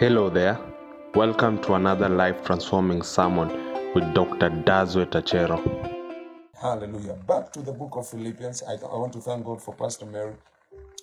Hello there. Welcome to another life transforming sermon with Dr. Dodzweit Achero. Hallelujah. Back to the book of Philippians. I, I want to thank God for Pastor Mary.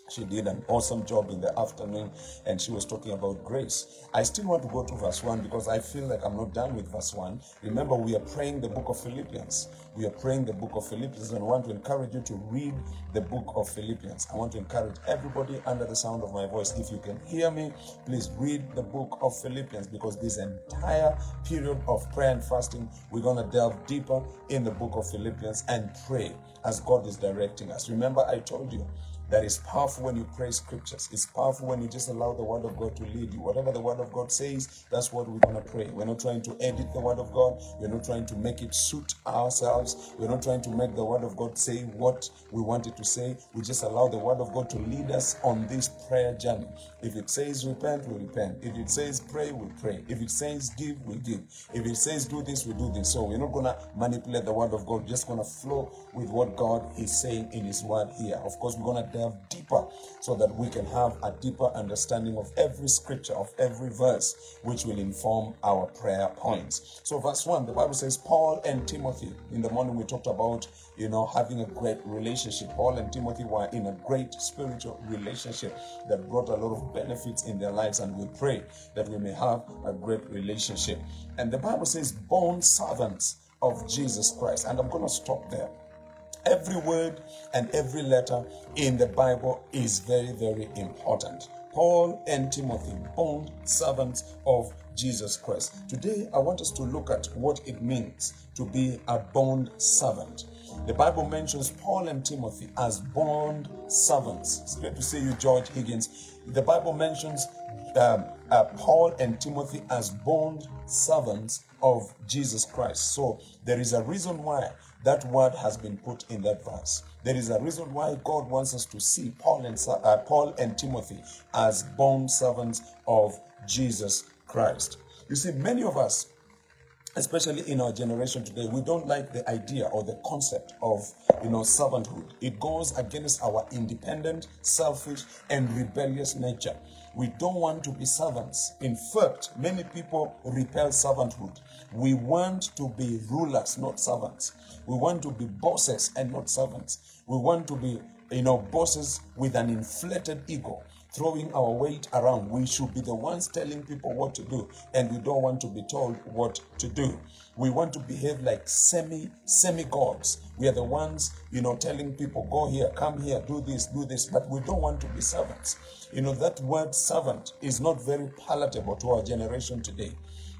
She did an awesome job in the afternoon and she was talking about grace. I still want to go to verse 1 because I feel like I'm not done with verse 1. Remember, we are praying the book of Philippians. We are praying the book of Philippians and I want to encourage you to read the book of Philippians. I want to encourage everybody under the sound of my voice. If you can hear me, please read the book of Philippians because this entire period of prayer and fasting, we're going to delve deeper in the book of Philippians and pray as God is directing us. Remember, I told you that is powerful when you pray scriptures. It's powerful when you just allow the word of God to lead you. Whatever the word of God says, that's what we're going to pray. We're not trying to edit the word of God. We're not trying to make it suit ourselves. We're not trying to make the word of God say what we want it to say. We just allow the word of God to lead us on this prayer journey. If it says repent, we repent. If it says pray, we pray. If it says give, we give. If it says do this, we do this. So we're not going to manipulate the word of God. We're just going to flow with what God is saying in his word here. Of course, we're going to delve deeper so that we can have a deeper understanding of every scripture, of every verse, which will inform our prayer points. So, verse 1, the Bible says, Paul and Timothy, in the morning we talked about, you know, having a great relationship. Paul and Timothy were in a great spiritual relationship that brought a lot of benefits in their lives, and we pray that we may have a great relationship. And the Bible says, bond servants of Jesus Christ. And I'm going to stop there every word and every letter in the Bible is very, very important. Paul and Timothy, bond servants of Jesus Christ. Today, I want us to look at what it means to be a bond servant. The Bible mentions Paul and Timothy as bond servants. It's great to see you, George Higgins. The Bible mentions um, uh, Paul and Timothy as bond servants of Jesus Christ. So there is a reason why that word has been put in that verse. There is a reason why God wants us to see Paul and uh, Paul and Timothy as bond servants of Jesus Christ. You see, many of us, especially in our generation today, we don't like the idea or the concept of you know servanthood. It goes against our independent, selfish, and rebellious nature. We don't want to be servants. In fact, many people repel servanthood. We want to be rulers, not servants. We want to be bosses and not servants. We want to be, you know, bosses with an inflated ego, throwing our weight around. We should be the ones telling people what to do, and we don't want to be told what to do. We want to behave like semi semi gods. We are the ones, you know, telling people, go here, come here, do this, do this, but we don't want to be servants. You know, that word servant is not very palatable to our generation today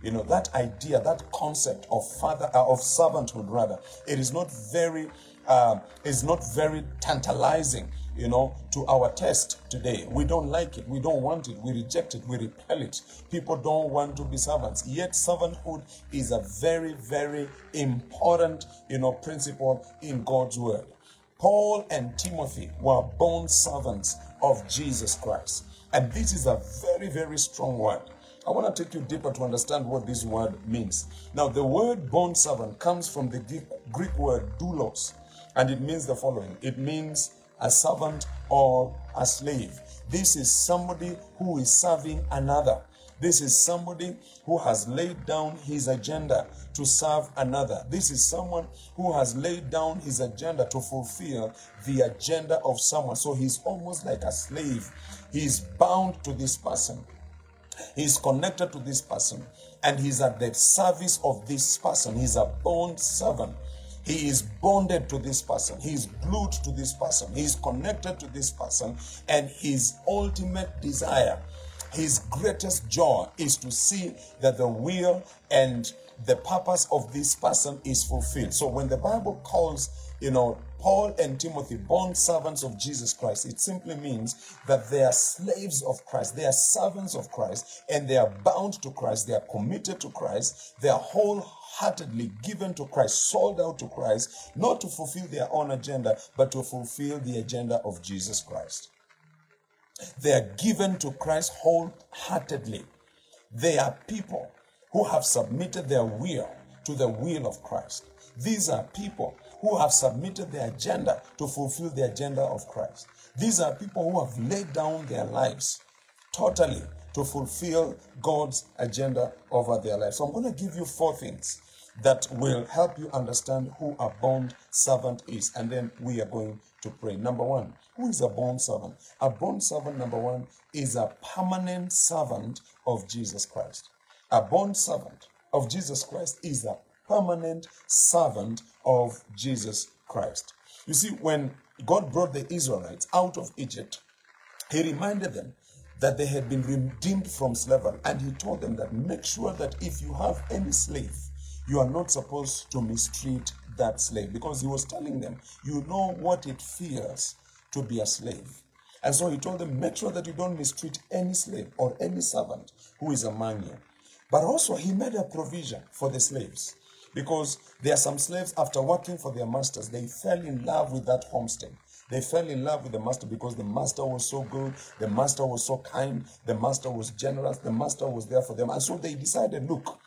you know that idea that concept of father uh, of servanthood rather it is not very uh, is not very tantalizing you know to our test today. We don't like it. We don't want it. We reject it. We repel it. People don't want to be servants. Yet servanthood is a very very important you know principle in god's word. Paul and timothy were bond servants of jesus christ. And this is a very very strong word I want to take you deeper to understand what this word means. Now, the word bond servant comes from the Greek word doulos, and it means the following it means a servant or a slave. This is somebody who is serving another. This is somebody who has laid down his agenda to serve another. This is someone who has laid down his agenda to fulfill the agenda of someone. So he's almost like a slave. He's bound to this person. He's connected to this person and he's at the service of this person. He's a bond servant. He is bonded to this person. He is glued to this person. He is connected to this person. And his ultimate desire, his greatest joy is to see that the will and the purpose of this person is fulfilled. So when the Bible calls, you know, Paul and Timothy, bond servants of Jesus Christ, it simply means that they are slaves of Christ, they are servants of Christ, and they are bound to Christ, they are committed to Christ, they are wholeheartedly given to Christ, sold out to Christ, not to fulfill their own agenda, but to fulfill the agenda of Jesus Christ. They are given to Christ wholeheartedly. They are people who have submitted their will to the will of Christ. These are people who have submitted their agenda to fulfill the agenda of Christ. These are people who have laid down their lives totally to fulfill God's agenda over their life. So I'm going to give you four things that will help you understand who a bond servant is. And then we are going to pray. Number one, who is a bond servant? A bond servant, number one, is a permanent servant of Jesus Christ. A bond servant of Jesus Christ is a permanent servant of Jesus Christ. You see, when God brought the Israelites out of Egypt, He reminded them that they had been redeemed from slavery. And He told them that make sure that if you have any slave, you are not supposed to mistreat that slave because He was telling them, you know what it feels to be a slave. And so He told them, make sure that you don't mistreat any slave or any servant who is among you. But also, He made a provision for the slaves. Because there are some slaves, after working for their masters, they fell in love with that homestead. They fell in love with the master because the master was so good, the master was so kind, the master was generous, the master was there for them. And so they decided, look,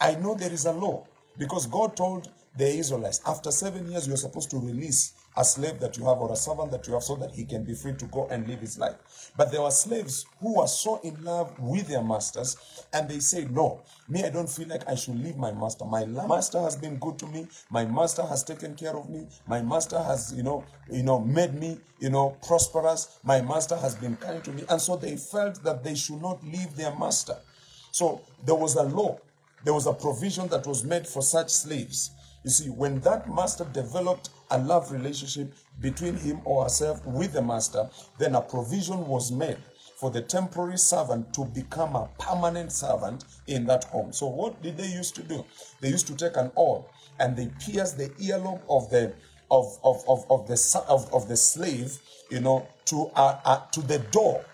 I know there is a law because God told the Israelites, after seven years, you're supposed to release a slave that you have or a servant that you have so that he can be free to go and live his life. But there were slaves who were so in love with their masters and they said, No, me, I don't feel like I should leave my master. My master has been good to me. My master has taken care of me. My master has, you know, you know, made me, you know, prosperous. My master has been kind to me. And so they felt that they should not leave their master. So there was a law, there was a provision that was made for such slaves. You see, when that master developed a love relationship between him or herself with the master, then a provision was made for the temporary servant to become a permanent servant in that home. So what did they used to do? They used to take an awl and they pierce the earlobe of the of of of, of the of, of the slave, you know, to uh, uh, to the door,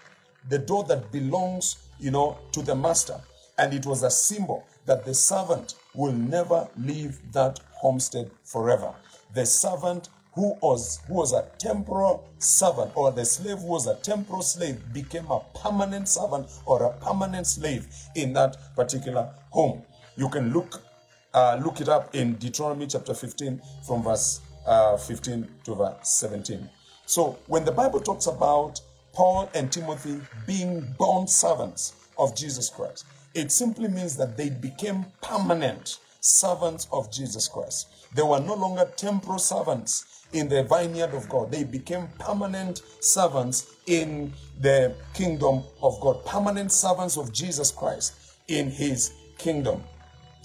the door that belongs, you know, to the master, and it was a symbol that the servant will never leave that homestead forever. The servant who was who was a temporal servant or the slave who was a temporal slave became a permanent servant or a permanent slave in that particular home you can look uh, look it up in deuteronomy chapter 15 from verse uh, 15 to verse 17 so when the bible talks about paul and timothy being bond servants of jesus christ it simply means that they became permanent servants of jesus christ they were no longer temporal servants in the vineyard of God. They became permanent servants in the kingdom of God, permanent servants of Jesus Christ in his kingdom.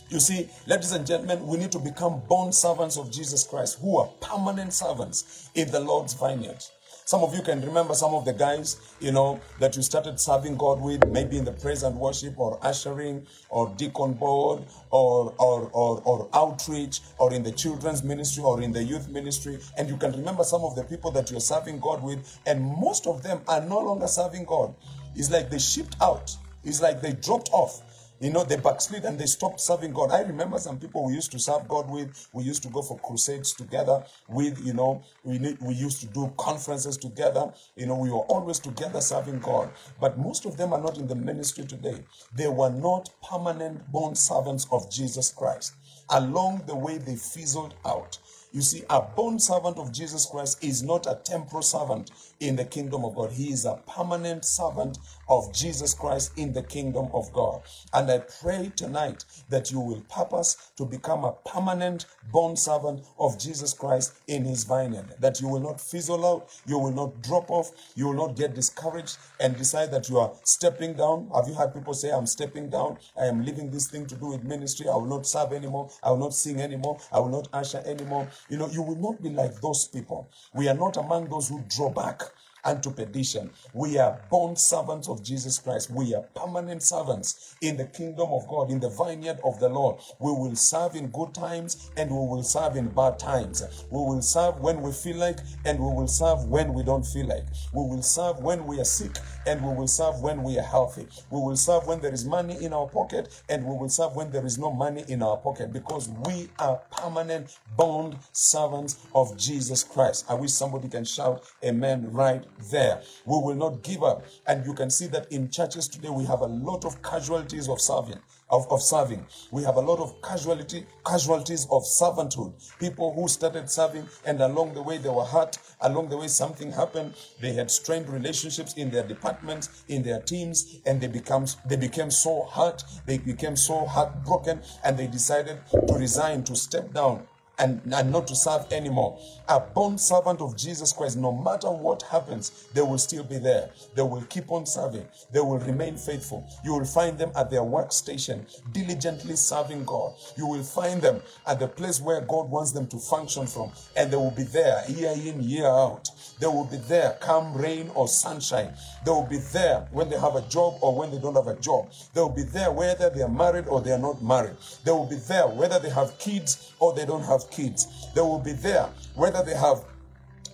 You see, ladies and gentlemen, we need to become bond servants of Jesus Christ who are permanent servants in the Lord's vineyard. Some of you can remember some of the guys, you know, that you started serving God with, maybe in the praise and worship or ushering or deacon board or, or, or, or outreach or in the children's ministry or in the youth ministry. And you can remember some of the people that you're serving God with, and most of them are no longer serving God. It's like they shipped out. It's like they dropped off you know, they backslid and they stopped serving God. I remember some people we used to serve God with. We used to go for crusades together with, you know, we, need, we used to do conferences together. You know, we were always together serving God. But most of them are not in the ministry today. They were not permanent bond servants of Jesus Christ. Along the way, they fizzled out. You see, a bond servant of Jesus Christ is not a temporal servant in the kingdom of God. He is a permanent servant of Jesus Christ in the kingdom of God. And I pray tonight that you will purpose to become a permanent bond servant of Jesus Christ in his vineyard. That you will not fizzle out, you will not drop off, you will not get discouraged and decide that you are stepping down. Have you heard people say, I'm stepping down, I am leaving this thing to do with ministry, I will not serve anymore, I will not sing anymore, I will not usher anymore. You know, you will not be like those people. We are not among those who draw back unto perdition. We are bond servants of Jesus Christ. We are permanent servants in the kingdom of God, in the vineyard of the Lord. We will serve in good times and we will serve in bad times. We will serve when we feel like and we will serve when we don't feel like. We will serve when we are sick and we will serve when we are healthy. We will serve when there is money in our pocket and we will serve when there is no money in our pocket because we are permanent bond servants of Jesus Christ. I wish somebody can shout amen right there. We will not give up. And you can see that in churches today, we have a lot of casualties of serving. Of, of serving. We have a lot of casualty casualties of servanthood. People who started serving and along the way they were hurt, along the way something happened. They had strained relationships in their departments, in their teams, and they become they became so hurt, they became so heartbroken, and they decided to resign, to step down and, and not to serve anymore. A bond servant of Jesus Christ, no matter what happens, they will still be there. They will keep on serving. They will remain faithful. You will find them at their workstation, diligently serving God. You will find them at the place where God wants them to function from, and they will be there year in, year out. They will be there, come rain or sunshine. They will be there when they have a job or when they don't have a job. They will be there whether they are married or they are not married. They will be there whether they have kids or they don't have kids. They will be there whether they have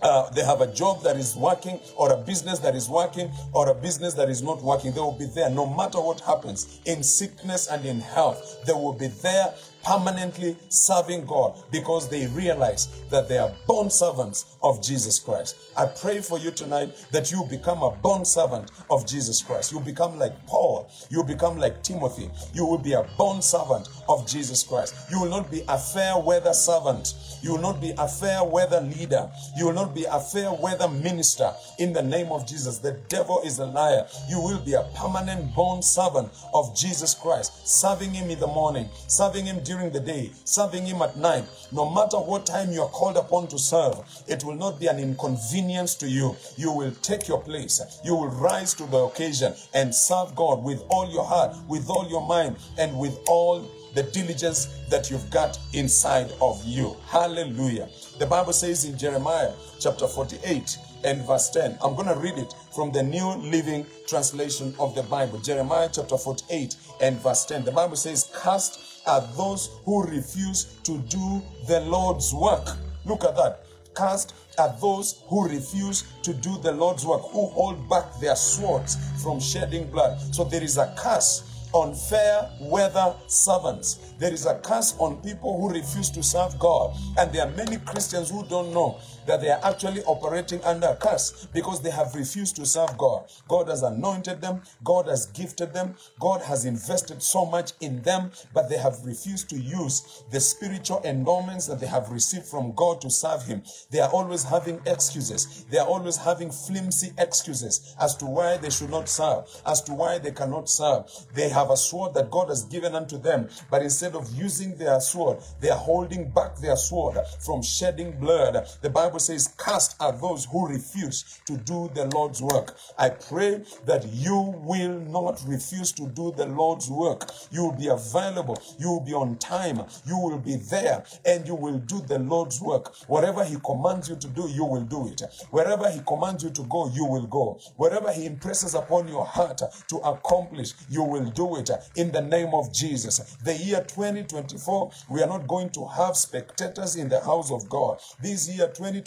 uh, they have a job that is working or a business that is working or a business that is not working. They will be there no matter what happens in sickness and in health. They will be there permanently serving God because they realize that they are bond servants of Jesus Christ. I pray for you tonight that you become a bond servant of Jesus Christ. You become like Paul. You become like Timothy. You will be a bond servant of Jesus Christ. You will not be a fair weather servant. You will not be a fair weather leader. You will not be a fair weather minister in the name of Jesus. The devil is a liar. You will be a permanent bond servant of Jesus Christ, serving him in the morning, serving him during the day, serving him at night. No matter what time you are called upon to serve, it will not be an inconvenience to you. You will take your place. You will rise to the occasion and serve God with all your heart, with all your mind, and with all the diligence that you've got inside of you. Hallelujah. The Bible says in Jeremiah chapter 48 and verse 10, I'm going to read it from the New Living Translation of the Bible. Jeremiah chapter 48 and verse 10. The Bible says, Cast are those who refuse to do the Lord's work. Look at that. Cast are those who refuse to do the Lord's work, who hold back their swords from shedding blood. So there is a curse on fair weather servants. There is a curse on people who refuse to serve God. And there are many Christians who don't know that they are actually operating under a curse because they have refused to serve God. God has anointed them, God has gifted them, God has invested so much in them, but they have refused to use the spiritual endowments that they have received from God to serve Him. They are always having excuses, they are always having flimsy excuses as to why they should not serve, as to why they cannot serve. They have a sword that God has given unto them, but instead of using their sword, they are holding back their sword from shedding blood. The Bible says, Cast are those who refuse to do the Lord's work. I pray that you will not refuse to do the Lord's work. You will be available, you will be on time, you will be there, and you will do the Lord's work. Whatever He commands you to do, you will do it. Wherever He commands you to go, you will go. Wherever He impresses upon your heart to accomplish, you will do it in the name of Jesus. The year 2024, we are not going to have spectators in the house of God. This year 2024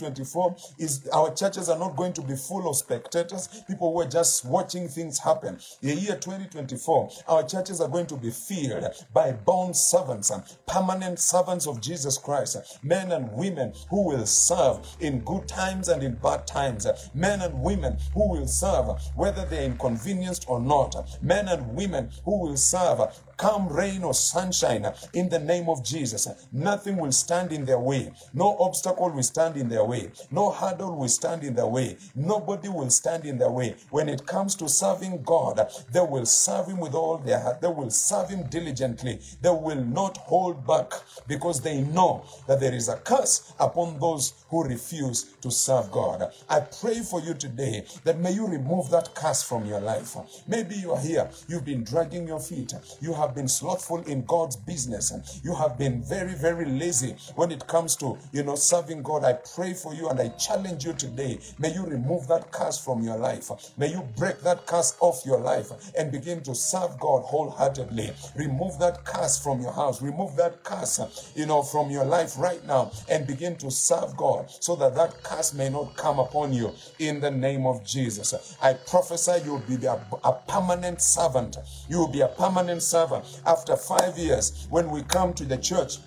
is our churches are not going to be full of spectators, people who are just watching things happen. The year 2024, our churches are going to be filled by bound servants, and permanent servants of Jesus Christ, men and women who will serve in good times and in bad times, men and women who will serve whether they're inconvenienced or not, men and women who will serve come rain or sunshine uh, in the name of Jesus. Nothing will stand in their way. No obstacle will stand in their way. No hurdle will stand in their way. Nobody will stand in their way. When it comes to serving God, they will serve Him with all their heart. They will serve Him diligently. They will not hold back because they know that there is a curse upon those who refuse to serve God. I pray for you today that may you remove that curse from your life. Maybe you are here, you've been dragging your feet, you have been slothful in God's business, you have been very, very lazy when it comes to, you know, serving God. I pray for you and I challenge you today. May you remove that curse from your life. May you break that curse off your life and begin to serve God wholeheartedly. Remove that curse from your house. Remove that curse, you know, from your life right now and begin to serve God so that that curse may not come upon you in the name of Jesus. I prophesy you will be a, a permanent servant. You will be a permanent servant after five years when we come to the church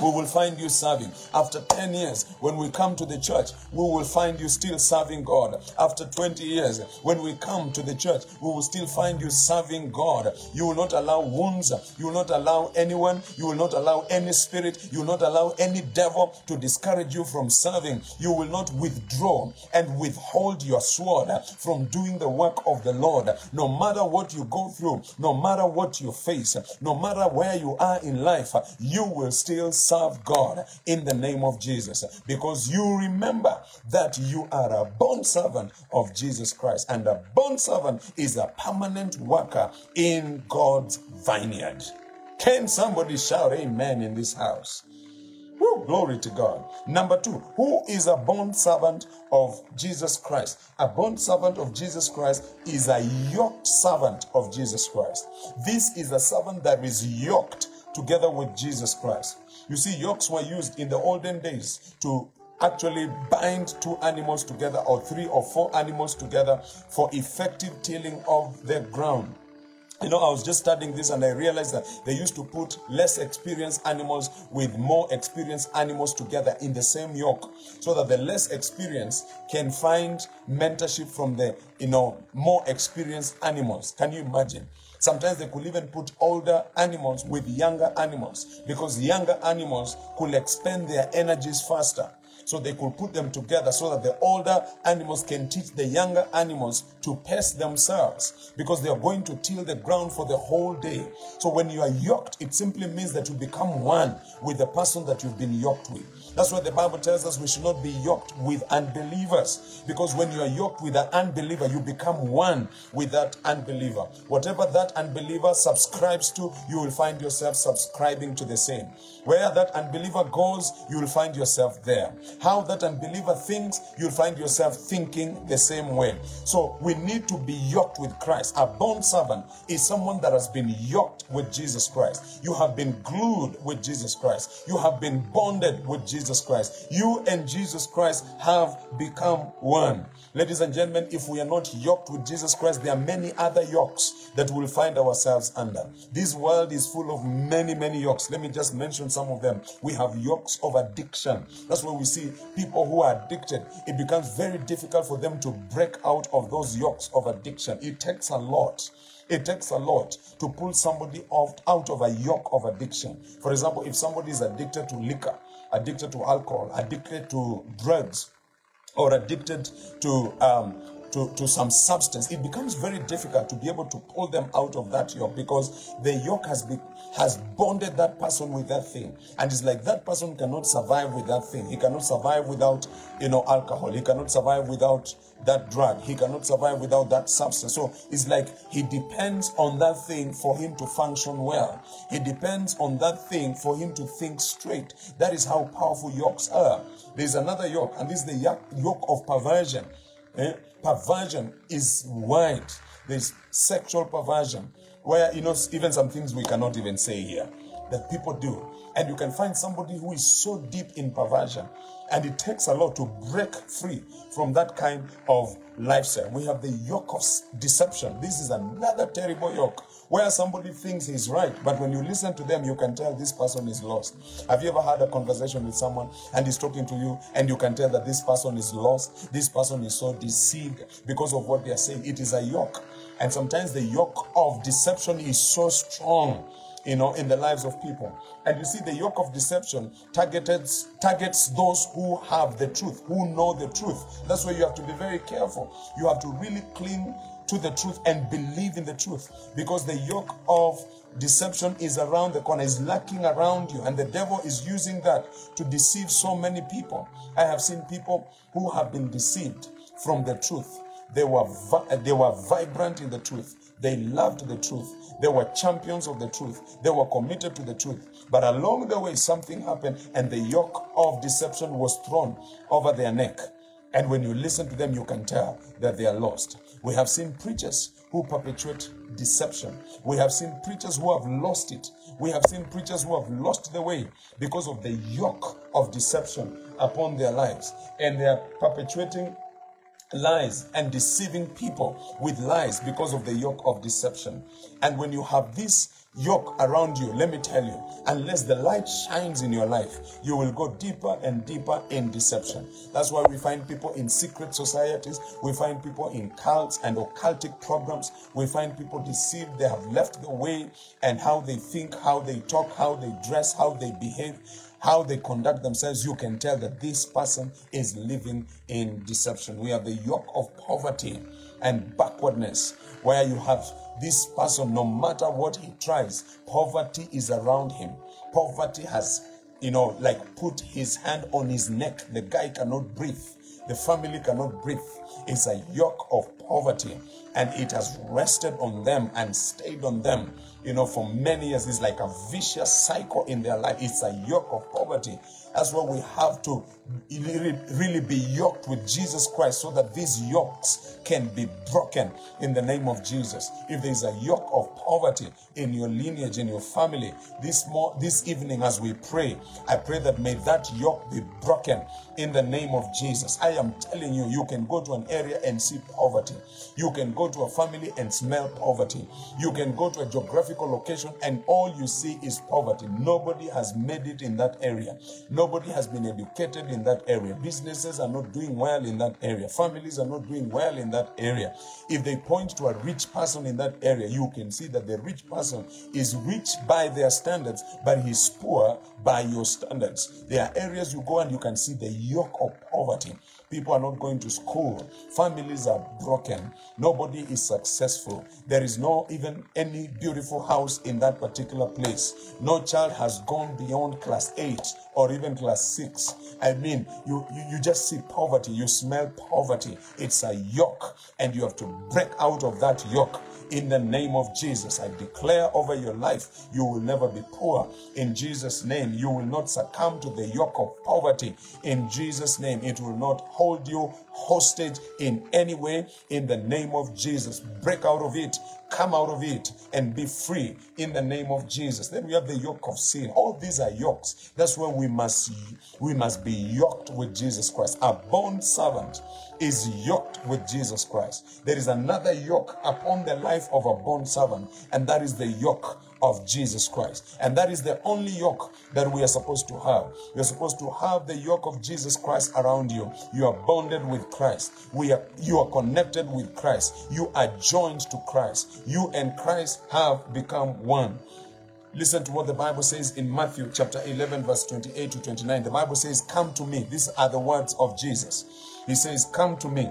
we will find you serving. After 10 years, when we come to the church, we will find you still serving God. After 20 years, when we come to the church, we will still find you serving God. You will not allow wounds, you will not allow anyone, you will not allow any spirit, you will not allow any devil to discourage you from serving. You will not withdraw and withhold your sword from doing the work of the Lord. No matter what you go through, no matter what you face, no matter where you are in life, you will still serve God in the name of Jesus because you remember that you are a bond servant of Jesus Christ and a bond servant is a permanent worker in God's vineyard. Can somebody shout amen in this house? Woo, glory to God. Number two, who is a bond servant of Jesus Christ? A bond servant of Jesus Christ is a yoked servant of Jesus Christ. This is a servant that is yoked together with Jesus Christ. You see, yokes were used in the olden days to actually bind two animals together or three or four animals together for effective tilling of the ground. You know, I was just studying this and I realized that they used to put less experienced animals with more experienced animals together in the same yoke so that the less experienced can find mentorship from the, you know, more experienced animals. Can you imagine? Sometimes they could even put older animals with younger animals because younger animals could expend their energies faster. So they could put them together so that the older animals can teach the younger animals to pace themselves because they are going to till the ground for the whole day. So when you are yoked, it simply means that you become one with the person that you've been yoked with. That's why the Bible tells us we should not be yoked with unbelievers. Because when you are yoked with an unbeliever, you become one with that unbeliever. Whatever that unbeliever subscribes to, you will find yourself subscribing to the same. Where that unbeliever goes, you will find yourself there. How that unbeliever thinks, you'll find yourself thinking the same way. So we need to be yoked with Christ. A bond servant is someone that has been yoked with Jesus Christ. You have been glued with Jesus Christ. You have been bonded with Jesus Christ. You and Jesus Christ have become one. Ladies and gentlemen, if we are not yoked with Jesus Christ, there are many other yokes that we'll find ourselves under. This world is full of many, many yokes. Let me just mention some of them. We have yokes of addiction. That's where we see people who are addicted. It becomes very difficult for them to break out of those yokes of addiction. It takes a lot. It takes a lot to pull somebody off out of a yoke of addiction. For example, if somebody is addicted to liquor, addicted to alcohol, addicted to drugs, or addicted to um, to, to some substance, it becomes very difficult to be able to pull them out of that yoke because the yoke has been has bonded that person with that thing. And it's like that person cannot survive with that thing. He cannot survive without, you know, alcohol. He cannot survive without that drug. He cannot survive without that substance. So it's like he depends on that thing for him to function well. He depends on that thing for him to think straight. That is how powerful yokes are. There's another yoke, and this is the yoke of perversion. Eh? Perversion is wide. There's sexual perversion, where, you know, even some things we cannot even say here that people do. And you can find somebody who is so deep in perversion. And it takes a lot to break free from that kind of lifestyle. We have the yoke of deception. This is another terrible yoke where somebody thinks he's right, but when you listen to them, you can tell this person is lost. Have you ever had a conversation with someone and he's talking to you and you can tell that this person is lost? This person is so deceived because of what they are saying. It is a yoke. And sometimes the yoke of deception is so strong you know, in the lives of people. And you see, the yoke of deception targets targets those who have the truth, who know the truth. That's why you have to be very careful. You have to really cling to the truth and believe in the truth, because the yoke of deception is around the corner, is lurking around you, and the devil is using that to deceive so many people. I have seen people who have been deceived from the truth. They were vi- they were vibrant in the truth. They loved the truth. They were champions of the truth. They were committed to the truth. But along the way, something happened, and the yoke of deception was thrown over their neck. And when you listen to them, you can tell that they are lost. We have seen preachers who perpetuate deception. We have seen preachers who have lost it. We have seen preachers who have lost the way because of the yoke of deception upon their lives. And they are perpetuating lies and deceiving people with lies because of the yoke of deception. And when you have this yoke around you, let me tell you, unless the light shines in your life, you will go deeper and deeper in deception. That's why we find people in secret societies, we find people in cults and occultic programs, we find people deceived, they have left the way and how they think, how they talk, how they dress, how they behave how they conduct themselves, you can tell that this person is living in deception. We have the yoke of poverty and backwardness, where you have this person, no matter what he tries, poverty is around him. Poverty has, you know, like put his hand on his neck. The guy cannot breathe. The family cannot breathe. It's a yoke of poverty, and it has rested on them and stayed on them you know, for many years. It's like a vicious cycle in their life. It's a yoke of poverty. That's why we have to really be yoked with Jesus Christ so that these yokes can be broken in the name of Jesus. If there's a yoke of poverty in your lineage, in your family, this more this evening as we pray, I pray that may that yoke be broken in the name of Jesus. I am telling you, you can go to an area and see poverty. You can go to a family and smell poverty. You can go to a geographical location and all you see is poverty. Nobody has made it in that area. Nobody has been educated in that area. Businesses are not doing well in that area. Families are not doing well in that area. If they point to a rich person in that area, you can see that the rich person is rich by their standards, but he's poor by your standards. There are areas you go and you can see the yoke of poverty. People are not going to school. Families are broken. Nobody is successful. There is no even any beautiful house in that particular place. No child has gone beyond class 8 or even class 6. I mean, you, you, you just see poverty. You smell poverty. It's a yoke, and you have to break out of that yoke in the name of Jesus. I declare over your life, you will never be poor. In Jesus' name, you will not succumb to the yoke of poverty. In Jesus' name, it will not hold you hostage in any way. In the name of Jesus, break out of it come out of it and be free in the name of Jesus. Then we have the yoke of sin. All these are yokes. That's where we must we must be yoked with Jesus Christ. A bond servant is yoked with Jesus Christ. There is another yoke upon the life of a bond servant, and that is the yoke of Jesus Christ. And that is the only yoke that we are supposed to have. Are supposed to have the yoke of Jesus Christ around you. You are bonded with Christ. We are you are connected with Christ. You are joined to Christ. You and Christ have become one. Listen to what the Bible says in Matthew chapter 11, verse 28 to 29. The Bible says, Come to me. These are the words of Jesus. He says, Come to me,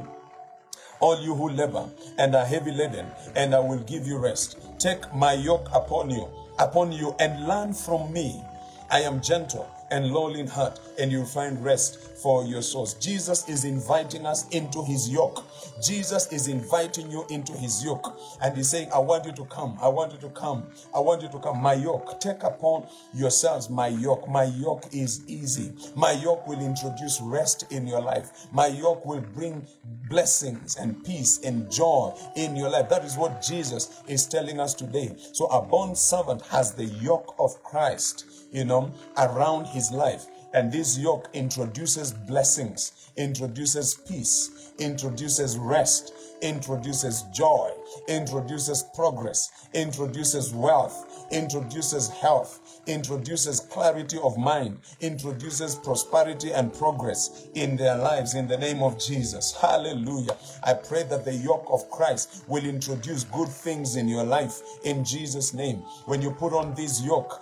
all you who labor and are heavy laden, and I will give you rest. Take my yoke upon you, upon you, and learn from me. I am gentle and lowly heart, and you'll find rest for your souls. Jesus is inviting us into his yoke. Jesus is inviting you into his yoke. And he's saying, I want you to come. I want you to come. I want you to come. My yoke. Take upon yourselves my yoke. My yoke is easy. My yoke will introduce rest in your life. My yoke will bring blessings and peace and joy in your life. That is what Jesus is telling us today. So a bond servant has the yoke of Christ you know, around his life. And this yoke introduces blessings, introduces peace, introduces rest, introduces joy, introduces progress, introduces wealth, introduces health, introduces clarity of mind, introduces prosperity and progress in their lives in the name of Jesus. Hallelujah. I pray that the yoke of Christ will introduce good things in your life in Jesus' name. When you put on this yoke,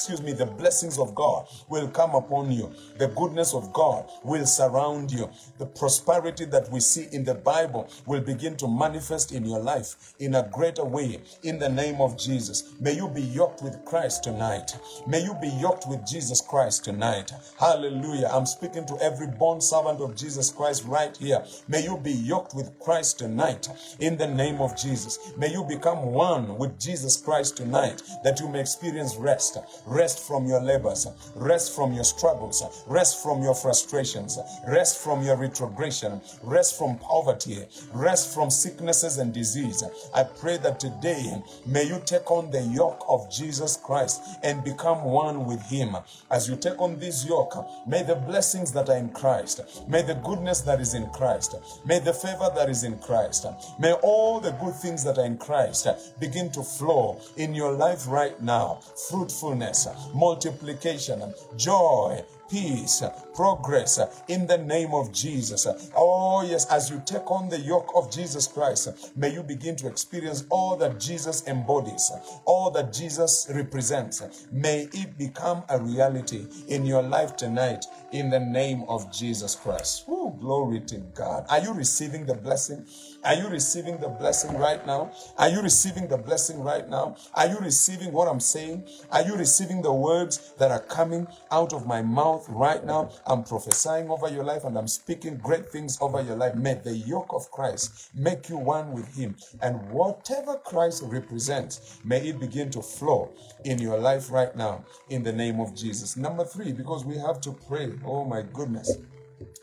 excuse me, the blessings of God will come upon you. The goodness of God will surround you. The prosperity that we see in the Bible will begin to manifest in your life in a greater way in the name of Jesus. May you be yoked with Christ tonight. May you be yoked with Jesus Christ tonight. Hallelujah. I'm speaking to every bond servant of Jesus Christ right here. May you be yoked with Christ tonight in the name of Jesus. May you become one with Jesus Christ tonight that you may experience rest rest from your labors, rest from your struggles, rest from your frustrations, rest from your retrogression, rest from poverty, rest from sicknesses and disease. I pray that today may you take on the yoke of Jesus Christ and become one with Him. As you take on this yoke, may the blessings that are in Christ, may the goodness that is in Christ, may the favor that is in Christ, may all the good things that are in Christ begin to flow in your life right now. Fruitfulness, multiplication, joy, peace, progress in the name of Jesus. Oh, yes, as you take on the yoke of Jesus Christ, may you begin to experience all that Jesus embodies, all that Jesus represents. May it become a reality in your life tonight in the name of Jesus Christ. Glory to God. Are you receiving the blessing? Are you receiving the blessing right now? Are you receiving the blessing right now? Are you receiving what I'm saying? Are you receiving the words that are coming out of my mouth right now? I'm prophesying over your life and I'm speaking great things over your life. May the yoke of Christ make you one with Him. And whatever Christ represents, may it begin to flow in your life right now in the name of Jesus. Number three, because we have to pray. Oh my goodness.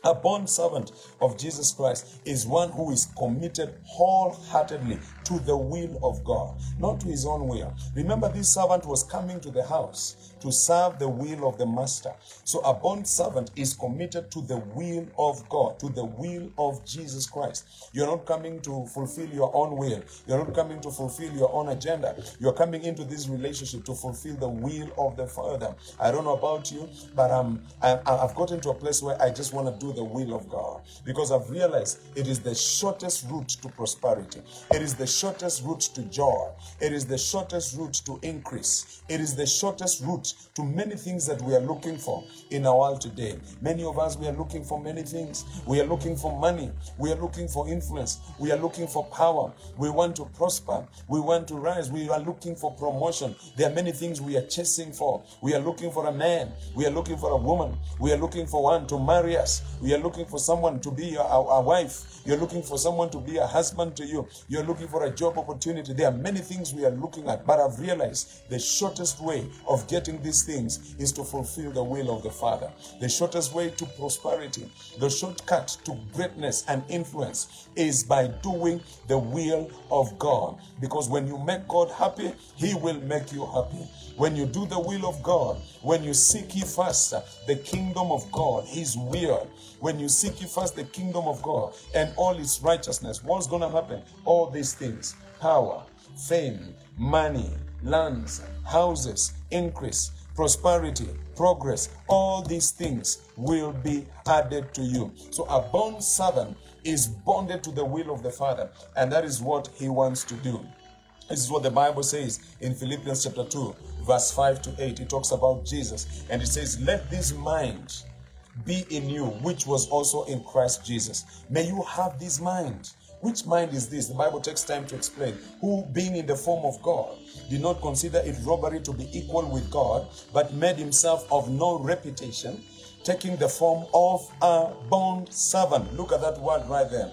A bond servant of Jesus Christ is one who is committed wholeheartedly to the will of God, not to his own will. Remember, this servant was coming to the house to serve the will of the master. So, a bond servant is committed to the will of God, to the will of Jesus Christ. You're not coming to fulfill your own will, you're not coming to fulfill your own agenda. You're coming into this relationship to fulfill the will of the Father. I don't know about you, but um, I, I've gotten to a place where I just want to do the will of God because I've realized it is the shortest route to prosperity. It is the shortest route to joy. It is the shortest route to increase. It is the shortest route to many things that we are looking for in our world today. Many of us, we are looking for many things. We are looking for money. We are looking for influence. We are looking for power. We want to prosper. We want to rise. We are looking for promotion. There are many things we are chasing for. We are looking for a man. We are looking for a woman. We are looking for one to marry us. We are looking for someone to be our, our wife. You're looking for someone to be a husband to you. You're looking for a job opportunity. There are many things we are looking at, but I've realized the shortest way of getting these things is to fulfill the will of the Father. The shortest way to prosperity, the shortcut to greatness and influence is by doing the will of God. Because when you make God happy, He will make you happy. When you do the will of God, when you seek ye first uh, the kingdom of God, His will, when you seek ye first the kingdom of God and all its righteousness, what's going to happen? All these things power, fame, money, lands, houses, increase, prosperity, progress, all these things will be added to you. So a bond servant is bonded to the will of the Father, and that is what he wants to do. This is what the Bible says in Philippians chapter 2, verse 5 to 8. It talks about Jesus, and it says, Let this mind be in you, which was also in Christ Jesus. May you have this mind. Which mind is this? The Bible takes time to explain. Who, being in the form of God, did not consider it robbery to be equal with God, but made himself of no reputation, taking the form of a bond servant. Look at that word right there.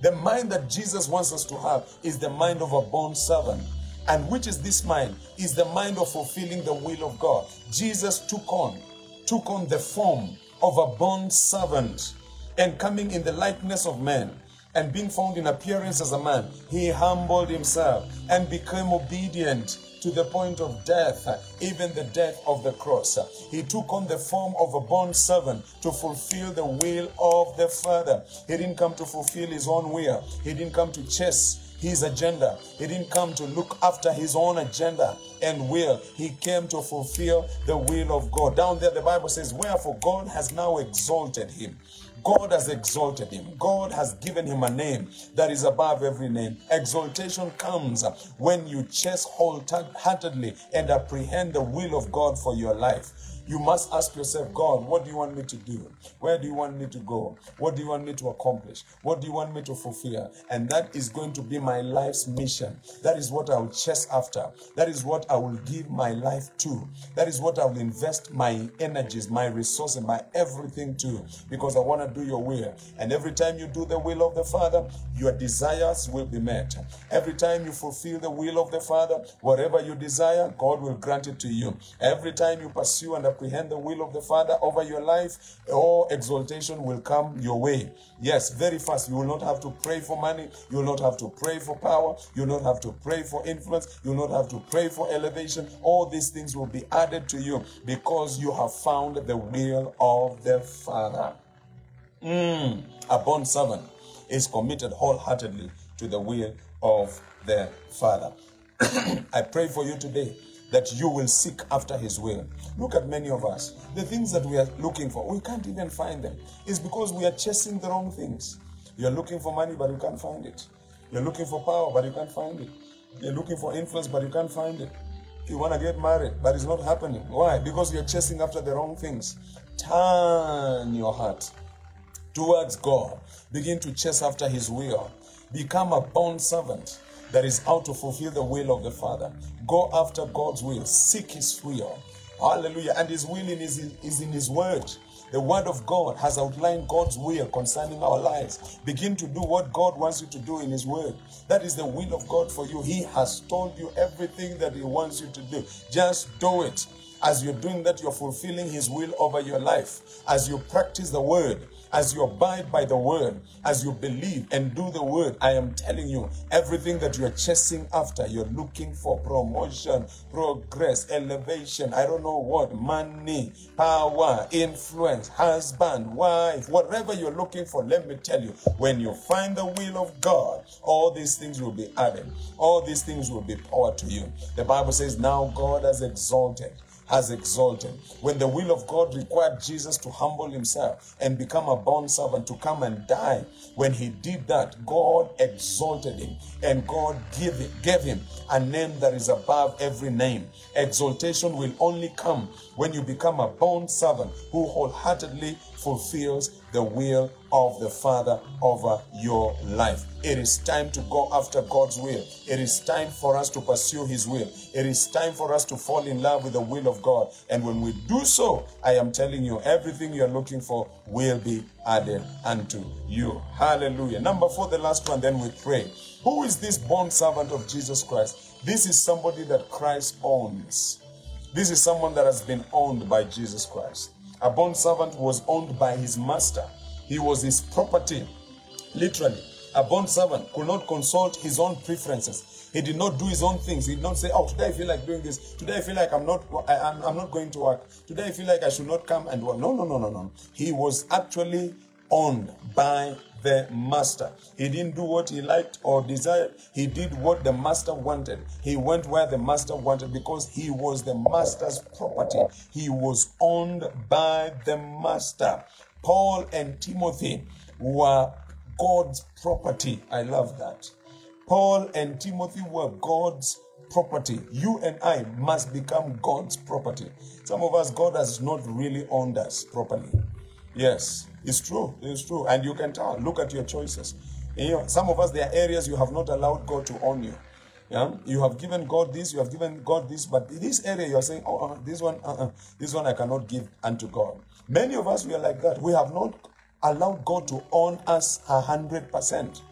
The mind that Jesus wants us to have is the mind of a bond servant. And which is this mind? Is the mind of fulfilling the will of God. Jesus took on, took on the form of a bond servant and coming in the likeness of man and being found in appearance as a man, he humbled himself and became obedient to the point of death, even the death of the cross. He took on the form of a bond servant to fulfill the will of the Father. He didn't come to fulfill his own will, he didn't come to chase his agenda. He didn't come to look after his own agenda and will. He came to fulfill the will of God. Down there, the Bible says, Wherefore God has now exalted him. God has exalted him. God has given him a name that is above every name. Exaltation comes when you chase wholeheartedly and apprehend the will of God for your life. You must ask yourself, God, what do you want me to do? Where do you want me to go? What do you want me to accomplish? What do you want me to fulfill? And that is going to be my life's mission. That is what I will chase after. That is what I will give my life to. That is what I will invest my energies, my resources, my everything to. Because I want to do your will. And every time you do the will of the Father, your desires will be met. Every time you fulfill the will of the Father, whatever you desire, God will grant it to you. Every time you pursue and apprehend the will of the Father over your life, all exaltation will come your way. Yes, very fast. You will not have to pray for money. You will not have to pray for power. You will not have to pray for influence. You will not have to pray for elevation. All these things will be added to you because you have found the will of the Father. Mm, a bond servant is committed wholeheartedly to the will of the Father. I pray for you today that you will seek after His will. Look at many of us. The things that we are looking for, we can't even find them. It's because we are chasing the wrong things. You're looking for money, but you can't find it. You're looking for power, but you can't find it. You're looking for influence, but you can't find it. You want to get married, but it's not happening. Why? Because you're chasing after the wrong things. Turn your heart towards God. Begin to chase after His will. Become a bond servant that is out to fulfill the will of the Father. Go after God's will. Seek His will. Hallelujah. And His will is, is in His word. The word of God has outlined God's will concerning our lives. Begin to do what God wants you to do in His word. That is the will of God for you. He has told you everything that He wants you to do. Just do it. As you're doing that, you're fulfilling His will over your life. As you practice the word, as you abide by the word, as you believe and do the word, I am telling you, everything that you're chasing after, you're looking for promotion, progress, elevation, I don't know what, money, power, influence, husband, wife, whatever you're looking for, let me tell you, when you find the will of God, all these things will be added. All these things will be power to you. The Bible says, now God has exalted has exalted. When the will of God required Jesus to humble himself and become a bond servant to come and die, when he did that, God exalted him and God gave, gave him a name that is above every name. Exaltation will only come when you become a bond servant who wholeheartedly fulfills the will of the Father over your life. It is time to go after God's will. It is time for us to pursue His will. It is time for us to fall in love with the will of God. And when we do so, I am telling you, everything you're looking for will be added unto you. Hallelujah. Number four, the last one, then we pray. Who is this bond servant of Jesus Christ? This is somebody that Christ owns. This is someone that has been owned by Jesus Christ. A bond servant was owned by his master. He was his property. Literally, a bond servant could not consult his own preferences. He did not do his own things. He did not say, "Oh, today I feel like doing this. Today I feel like I'm not. I, am I'm not going to work. Today I feel like I should not come and work." No, no, no, no, no. He was actually owned by the master. He didn't do what he liked or desired. He did what the master wanted. He went where the master wanted because he was the master's property. He was owned by the master. Paul and Timothy were God's property. I love that. Paul and Timothy were God's property. You and I must become God's property. Some of us, God has not really owned us properly. Yes, it's true. It's true. And you can tell. Look at your choices. You know, some of us, there are areas you have not allowed God to own you. Yeah? You have given God this, you have given God this, but in this area you are saying, oh, uh, this one, uh-uh, this one I cannot give unto God. Many of us, we are like that. We have not allowed God to own us a hundred percent.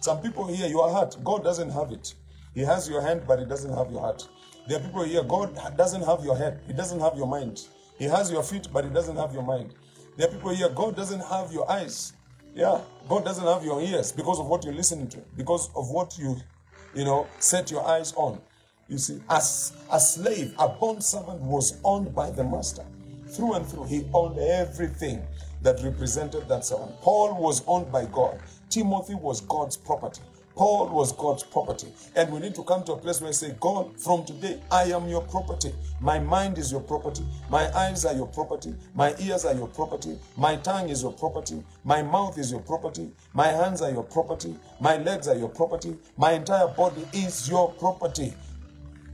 Some people here, your heart, God doesn't have it. He has your hand, but He doesn't have your heart. There are people here, God doesn't have your head, He doesn't have your mind. He has your feet, but He doesn't have your mind. There are people here, God doesn't have your eyes. Yeah, God doesn't have your ears because of what you're listening to, because of what you, you know, set your eyes on. You see, as a slave, a bond servant was owned by the master. Through and through, he owned everything that represented that servant. Paul was owned by God. Timothy was God's property. Paul was God's property. And we need to come to a place where we say, God, from today, I am your property. My mind is your property. My eyes are your property. My ears are your property. My tongue is your property. My mouth is your property. My hands are your property. My legs are your property. My entire body is your property.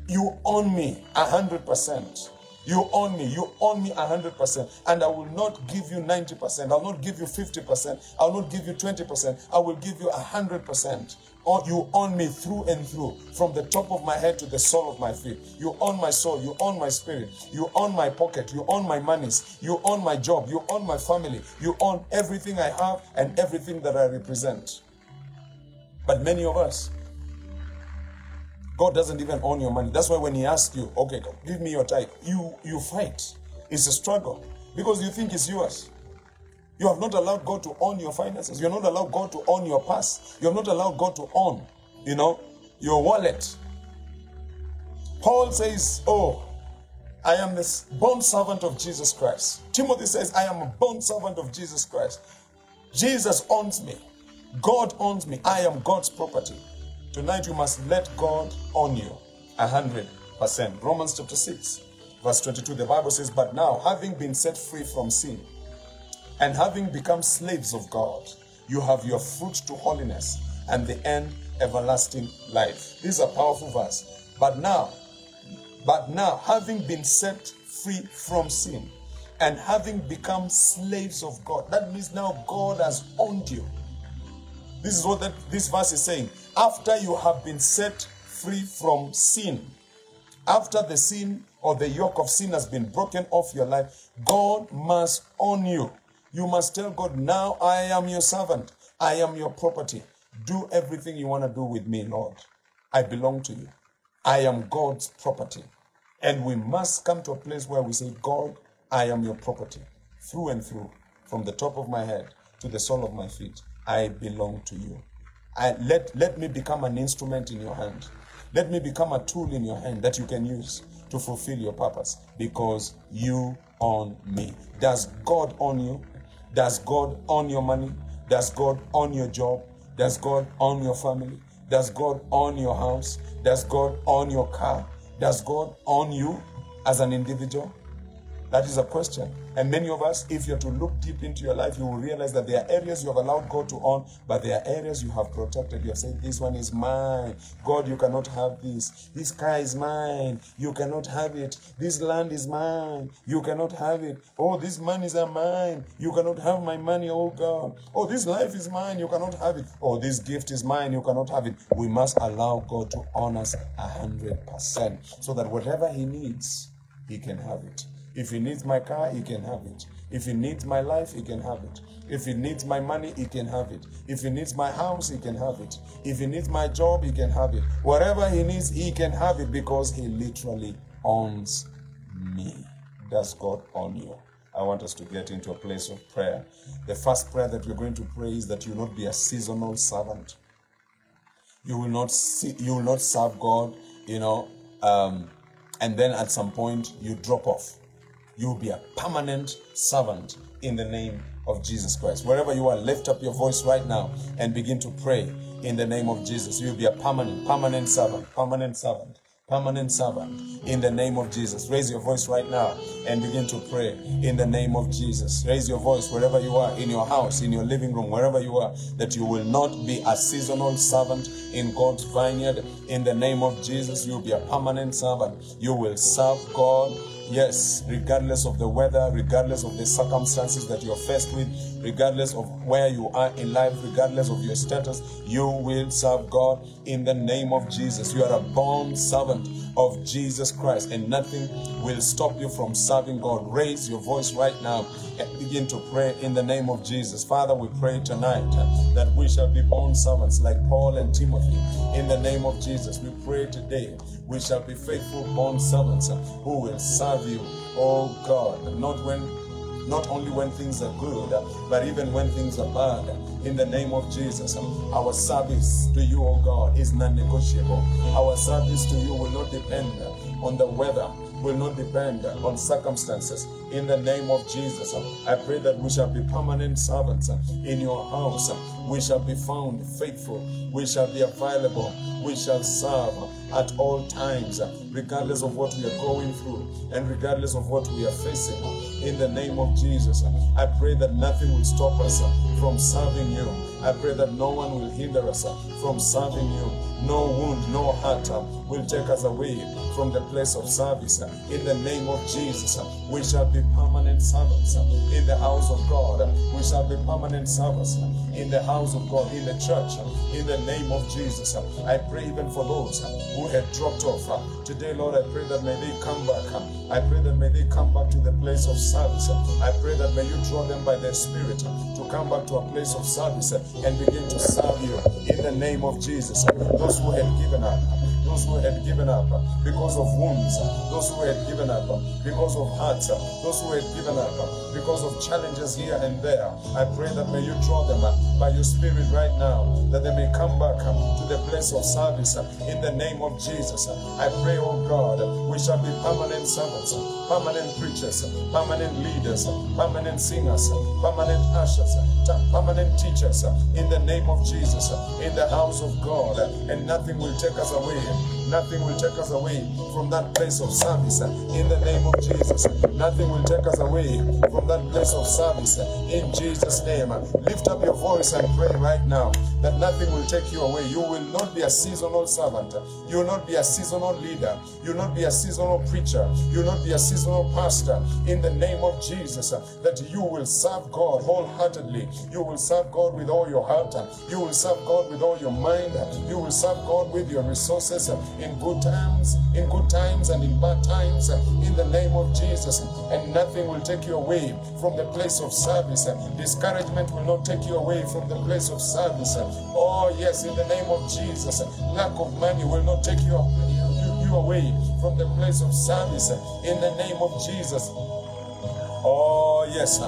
You own me a hundred percent. You own me. You own me 100%. And I will not give you 90%. I'll not give you 50%. I'll not give you 20%. I will give you 100%. You own me through and through, from the top of my head to the sole of my feet. You own my soul. You own my spirit. You own my pocket. You own my monies. You own my job. You own my family. You own everything I have and everything that I represent. But many of us, God doesn't even own your money. That's why when He asks you, okay, give me your tithe, you you fight. It's a struggle because you think it's yours. You have not allowed God to own your finances. You have not allowed God to own your purse. You have not allowed God to own, you know, your wallet. Paul says, Oh, I am the bond servant of Jesus Christ. Timothy says, I am a bond servant of Jesus Christ. Jesus owns me. God owns me. I am God's property. Tonight you must let God own you a hundred percent. Romans chapter 6, verse 22. The Bible says, But now, having been set free from sin and having become slaves of God, you have your fruit to holiness and the end everlasting life. This is a powerful verse. But now, but now, having been set free from sin and having become slaves of God, that means now God has owned you. This is what that, this verse is saying after you have been set free from sin, after the sin or the yoke of sin has been broken off your life, God must own you. You must tell God, Now I am your servant, I am your property. Do everything you want to do with me, Lord. I belong to you. I am God's property. And we must come to a place where we say, God, I am your property. Through and through, from the top of my head to the sole of my feet, I belong to you. I, let, let me become an instrument in your hand. Let me become a tool in your hand that you can use to fulfill your purpose because you own me. Does God own you? Does God own your money? Does God own your job? Does God own your family? Does God own your house? Does God own your car? Does God own you as an individual? That is a question. And many of us, if you're to look deep into your life, you will realize that there are areas you have allowed God to own, but there are areas you have protected. You have said, This one is mine. God, you cannot have this. This car is mine. You cannot have it. This land is mine. You cannot have it. Oh, these monies are mine. You cannot have my money, oh God. Oh, this life is mine. You cannot have it. Oh, this gift is mine. You cannot have it. We must allow God to own us a hundred percent so that whatever He needs, He can have it. If he needs my car, he can have it. If he needs my life, he can have it. If he needs my money, he can have it. If he needs my house, he can have it. If he needs my job, he can have it. Whatever he needs, he can have it because he literally owns me. Does God own you? I want us to get into a place of prayer. The first prayer that we're going to pray is that you not be a seasonal servant. You will not see, you will not serve God, you know, um, and then at some point you drop off you'll be a permanent servant in the name of Jesus Christ. Wherever you are, lift up your voice right now and begin to pray in the name of Jesus. You'll be a permanent, permanent servant, permanent servant, permanent servant in the name of Jesus. Raise your voice right now and begin to pray in the name of Jesus. Raise your voice wherever you are, in your house, in your living room, wherever you are, that you will not be a seasonal servant in God's vineyard. In the name of Jesus, you'll be a permanent servant. You will serve God Yes, regardless of the weather, regardless of the circumstances that you're faced with, regardless of where you are in life, regardless of your status, you will serve God in the name of Jesus. You are a bond servant of Jesus Christ, and nothing will stop you from serving God. Raise your voice right now begin to pray in the name of Jesus. Father, we pray tonight that we shall be bond servants like Paul and Timothy in the name of Jesus. We pray today we shall be faithful bond servants who will serve you, oh God, not when not only when things are good, but even when things are bad. In the name of Jesus, our service to you, oh God, is non negotiable. Our service to you will not depend on the weather, will not depend on circumstances. In the name of Jesus, I pray that we shall be permanent servants in your house We shall be found faithful. We shall be available. We shall serve at all times, regardless of what we are going through and regardless of what we are facing. In the name of Jesus, I pray that nothing will stop us from serving you. I pray that no one will hinder us from serving you. No wound, no hurt will take us away from the place of service. In the name of Jesus, we shall be permanent servants in the house of God. We shall be permanent servants in the house of God, in the church. In the name of Jesus, I pray even for those who had dropped off. Today, Lord, I pray that may they come back. I pray that may they come back to the place of service. I pray that may you draw them by the Spirit come back to a place of service and begin to serve you in the name of Jesus. Those who have given up, those who had given up because of wounds, those who had given up because of hurts, those who had given up because of challenges here and there. I pray that may you draw them by your Spirit right now, that they may come back to the place of service in the name of Jesus. I pray, oh God, we shall be permanent servants, permanent preachers, permanent leaders, permanent singers, permanent ushers, permanent teachers in the name of Jesus, in the house of God, and nothing will take us away yeah. Nothing will take us away from that place of service uh, in the name of Jesus. Nothing will take us away from that place of service uh, in Jesus' name. Lift up your voice and pray right now that nothing will take you away. You will not be a seasonal servant. You will not be a seasonal leader. You will not be a seasonal preacher. You will not be a seasonal pastor in the name of Jesus. Uh, that you will serve God wholeheartedly. You will serve God with all your heart. You will serve God with all your mind. You will serve God with your resources in good times, in good times and in bad times, in the name of Jesus. And nothing will take you away from the place of service. Discouragement will not take you away from the place of service. Oh, yes, in the name of Jesus. Lack of money will not take you, away from the place of service. In the name of Jesus. Oh, yes.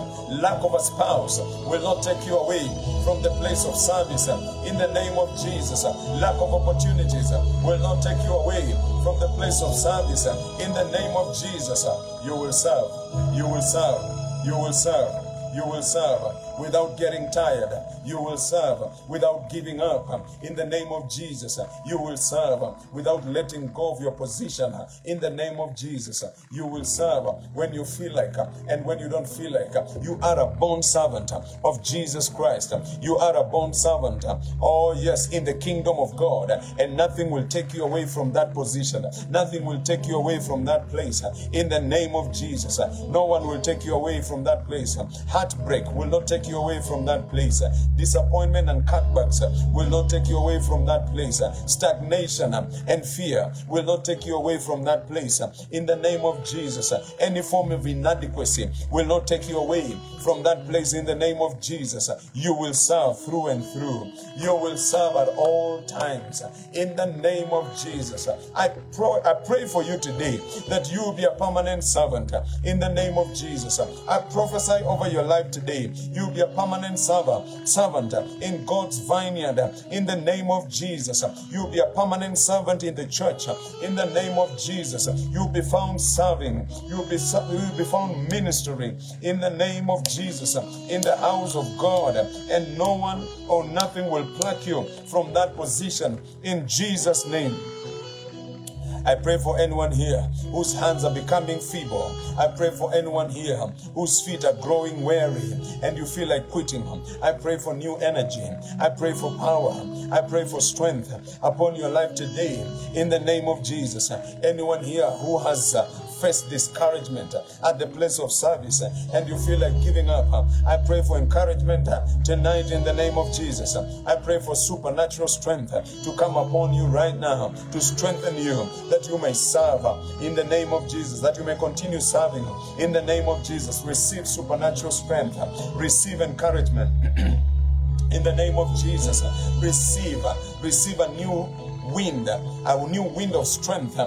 Lack of a spouse will not take you away from the place of service. In the name of Jesus. Lack of opportunities will not take you away from the place of service. In the name of Jesus, you will serve. You will serve. You will serve. You will serve without getting tired. You will serve without giving up. In the name of Jesus, you will serve without letting go of your position. In the name of Jesus, you will serve when you feel like and when you don't feel like. You are a bond servant of Jesus Christ. You are a bond servant. Oh, yes, in the kingdom of God. And nothing will take you away from that position. Nothing will take you away from that place. In the name of Jesus, no one will take you away from that place. Heartbreak will not take you away from that place. Disappointment and cutbacks will not take you away from that place. Stagnation and fear will not take you away from that place. In the name of Jesus, any form of inadequacy will not take you away from that place. In the name of Jesus, you will serve through and through. You will serve at all times. In the name of Jesus, I pray, I pray for you today that you will be a permanent servant. In the name of Jesus, I prophesy over your life today. You'll be a permanent servant, servant in God's vineyard. Uh, in the name of Jesus, you'll be a permanent servant in the church. Uh, in the name of Jesus, you'll be found serving. You'll be you'll be found ministering. In the name of Jesus, in the house of God, and no one or nothing will pluck you from that position. In Jesus' name. I pray for anyone here whose hands are becoming feeble. I pray for anyone here whose feet are growing weary and you feel like quitting. I pray for new energy. I pray for power. I pray for strength upon your life today in the name of Jesus. Anyone here who has uh, face discouragement at the place of service uh, and you feel like giving up, I pray for encouragement tonight in the name of Jesus. I pray for supernatural strength to come upon you right now to strengthen you that you may serve in the name of Jesus, that you may continue serving in the name of Jesus. Receive supernatural strength, receive encouragement. in the name of Jesus, receive, receive a new wind, a new wind of strength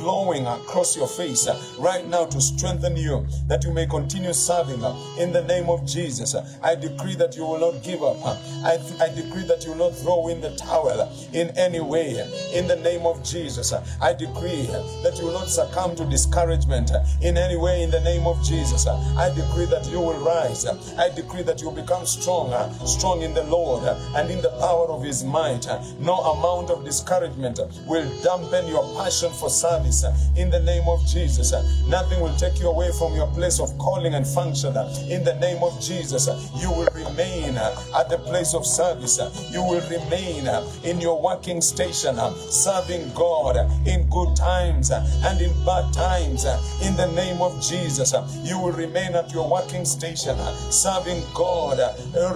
blowing across your face uh, right now to strengthen you, that you may continue serving uh, in the name of Jesus. I decree that you will not give up. uh, I, I decree that you will not throw in the towel in any way in the name of Jesus. I decree that you will not succumb to discouragement in any way in the name of Jesus. I decree that you will rise. Uh, I decree that you will become strong, uh, strong in the Lord uh, and in the power of his might. No amount of discouragement will dampen your passion for service in the name of Jesus. Nothing will take you away from your place of calling and function in the name of Jesus. You will remain at the place of service. You will remain in your working station, serving God in good times and in bad times. In the name of Jesus, you will remain at your working station, serving God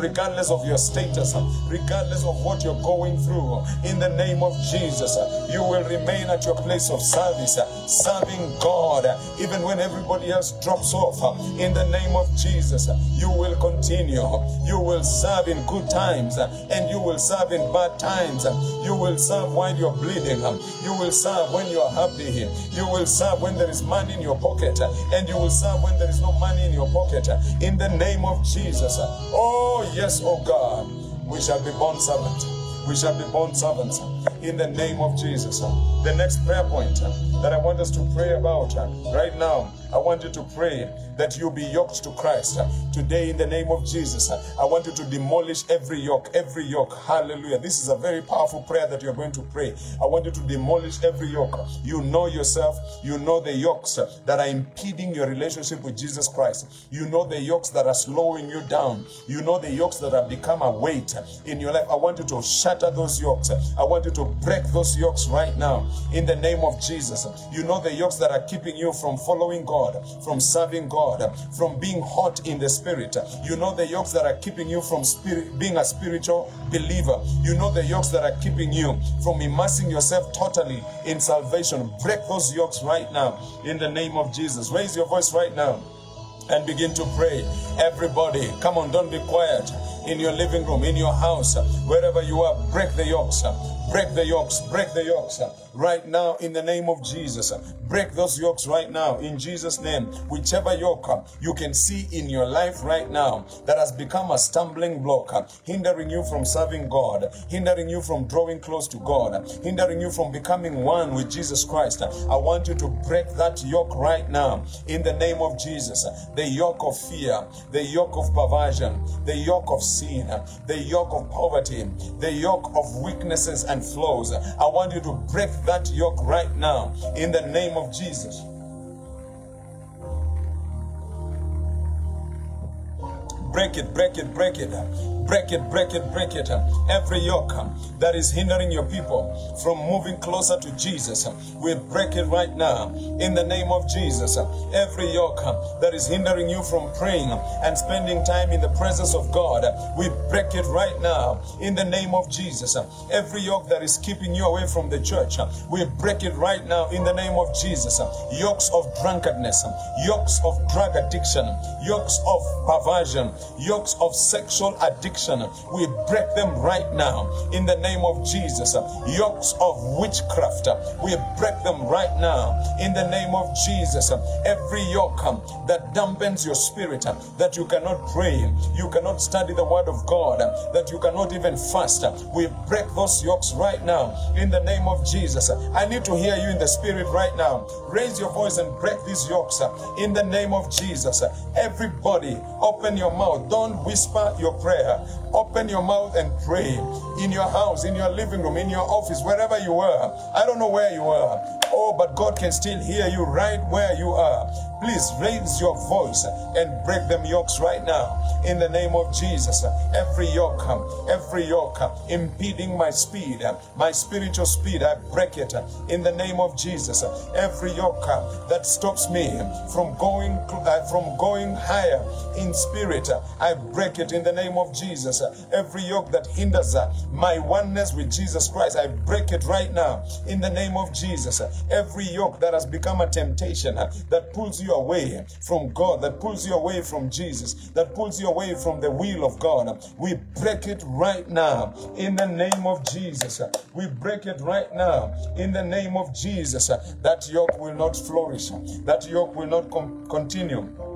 regardless of your status, regardless of what you're going through. In the name of Jesus, you will remain at your place of service, uh, serving God, even when everybody else drops off. In the name of Jesus, you will continue. You will serve in good times, and you will serve in bad times. You will serve while you're bleeding. You will serve when you are happy. You will serve when there is money in your pocket, and you will serve when there is no money in your pocket. In the name of Jesus. Oh, yes, oh God, we shall be bond servants. We shall be bond servants in the name of Jesus. The next prayer point that I want us to pray about right now, I want you to pray that you be yoked to Christ. Today, in the name of Jesus, I want you to demolish every yoke, every yoke. Hallelujah. This is a very powerful prayer that you're going to pray. I want you to demolish every yoke. You know yourself, you know the yokes that are impeding your relationship with Jesus Christ. You know the yokes that are slowing you down. You know the yokes that have become a weight in your life. I want you to shatter those yokes. I want you to break those yokes right now in the name of Jesus. You know the yokes that are keeping you from following God, from serving God, from being hot in the spirit. You know the yokes that are keeping you from spirit, being a spiritual believer. You know the yokes that are keeping you from immersing yourself totally in salvation. Break those yokes right now in the name of Jesus. Raise your voice right now and begin to pray. Everybody, come on, don't be quiet. In your living room, in your house, wherever you are, break the yokes. Break the yokes, break the yokes uh, right now in the name of Jesus. Uh, break those yokes right now in Jesus' name. Whichever yoke uh, you can see in your life right now that has become a stumbling block, hindering you from serving God, hindering you from drawing close to God, hindering you from becoming one with Jesus Christ. I want you to break that yoke right now in the name of Jesus. The yoke of fear, the yoke of perversion, the yoke of sin, the yoke of poverty, the yoke of weaknesses and flaws. I want you to break that yoke right now in the name of Jesus. Break it, break it, break it. Break it, break it, break it. Every yoke that is hindering your people from moving closer to Jesus, we break it right now in the name of Jesus. Every yoke that is hindering you from praying and spending time in the presence of God, we break it right now in the name of Jesus. Every yoke that is keeping you away from the church, we break it right now in the name of Jesus. Yokes of drunkenness, yokes of drug addiction, yokes of perversion, yokes of sexual addiction, we break them right now in the name of Jesus. Yokes of witchcraft, we break them right now in the name of Jesus. Every yoke that dampens your spirit, that you cannot pray, you cannot study the word of God, that you cannot even fast, we break those yokes right now in the name of Jesus. I need to hear you in the spirit right now. Raise your voice and break these yokes in the name of Jesus. Everybody, open your mouth. Don't whisper your prayer. Open your mouth and pray in your house, in your living room, in your office, wherever you are. I don't know where you are. Oh, but God can still hear you right where you are. Please raise your voice and break them yokes right now in the name of Jesus. Every yoke, every yoke impeding my speed, my spiritual speed, I break it in the name of Jesus. Every yoke that stops me from going uh, from going higher in spirit, I break it in the name of Jesus. Every yoke that hinders my oneness with Jesus Christ, I break it right now in the name of Jesus. every yoke that has become a temptation that pulls you away from God, that pulls you away from Jesus, that pulls you away from the will of God, we break it right now in the name of Jesus. We break it right now in the name of Jesus. That yoke will not flourish, that yoke will not com- continue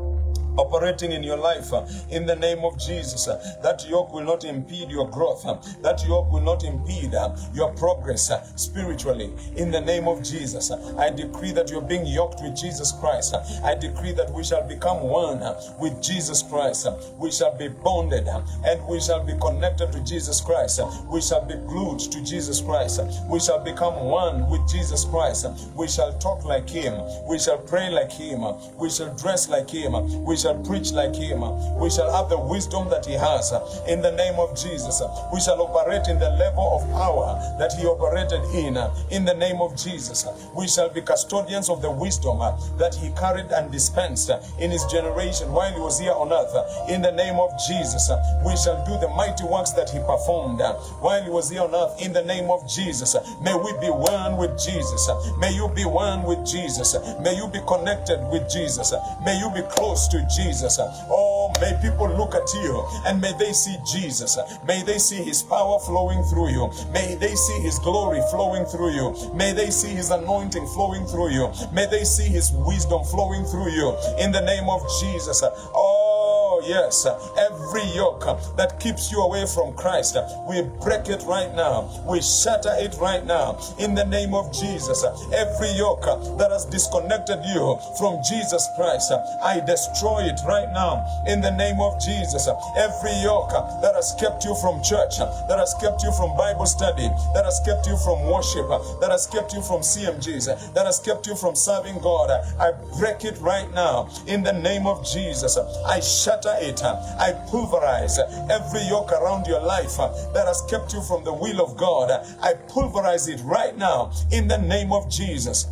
operating in your life uh, in the name of Jesus. uh, That yoke will not impede your growth. uh, That yoke will not impede uh, your progress uh, spiritually in the name of Jesus. Uh, I decree that you're being yoked with Jesus Christ. I decree that we shall become one with Jesus Christ. We shall be bonded and we shall be connected to Jesus Christ. We shall be glued to Jesus Christ. We shall become one with Jesus Christ. We shall talk like Him. We shall pray like Him. We shall dress like Him. We shall preach like Him. We shall have the wisdom that He has in the name of Jesus. We shall operate in the level of power that He operated in in the name of Jesus. We shall be custodians of the wisdom that He carried and dispensed in His generation while He was here on earth. In the name of Jesus, we shall do the mighty works that He performed while He was here on earth. In the name of Jesus, may we be one with Jesus. May you be one with Jesus. May you be connected with Jesus. May you be close to Jesus. Uh, Oh, may people look at you and may they see Jesus. May they see His power flowing through you. May they see His glory flowing through you. May they see His anointing flowing through you. May they see His wisdom flowing through you. In the name of Jesus. uh, Oh, yes. Every yoke uh, that keeps you away from Christ, uh, we break it right now. We shatter it right now. In the name of Jesus. uh, Every yoke uh, that has disconnected you from Jesus Christ, uh, I destroy it right now. In the name of Jesus. Uh, every yoke that has kept you from church, that has kept you from Bible study, that has kept you from worship, that has kept you from CMGs, that has kept you from serving God, I break it right now. In the name of Jesus. I shatter it. uh, I pulverize every yoke around your life that has kept you from the will of God. I pulverize it right now in the name of Jesus.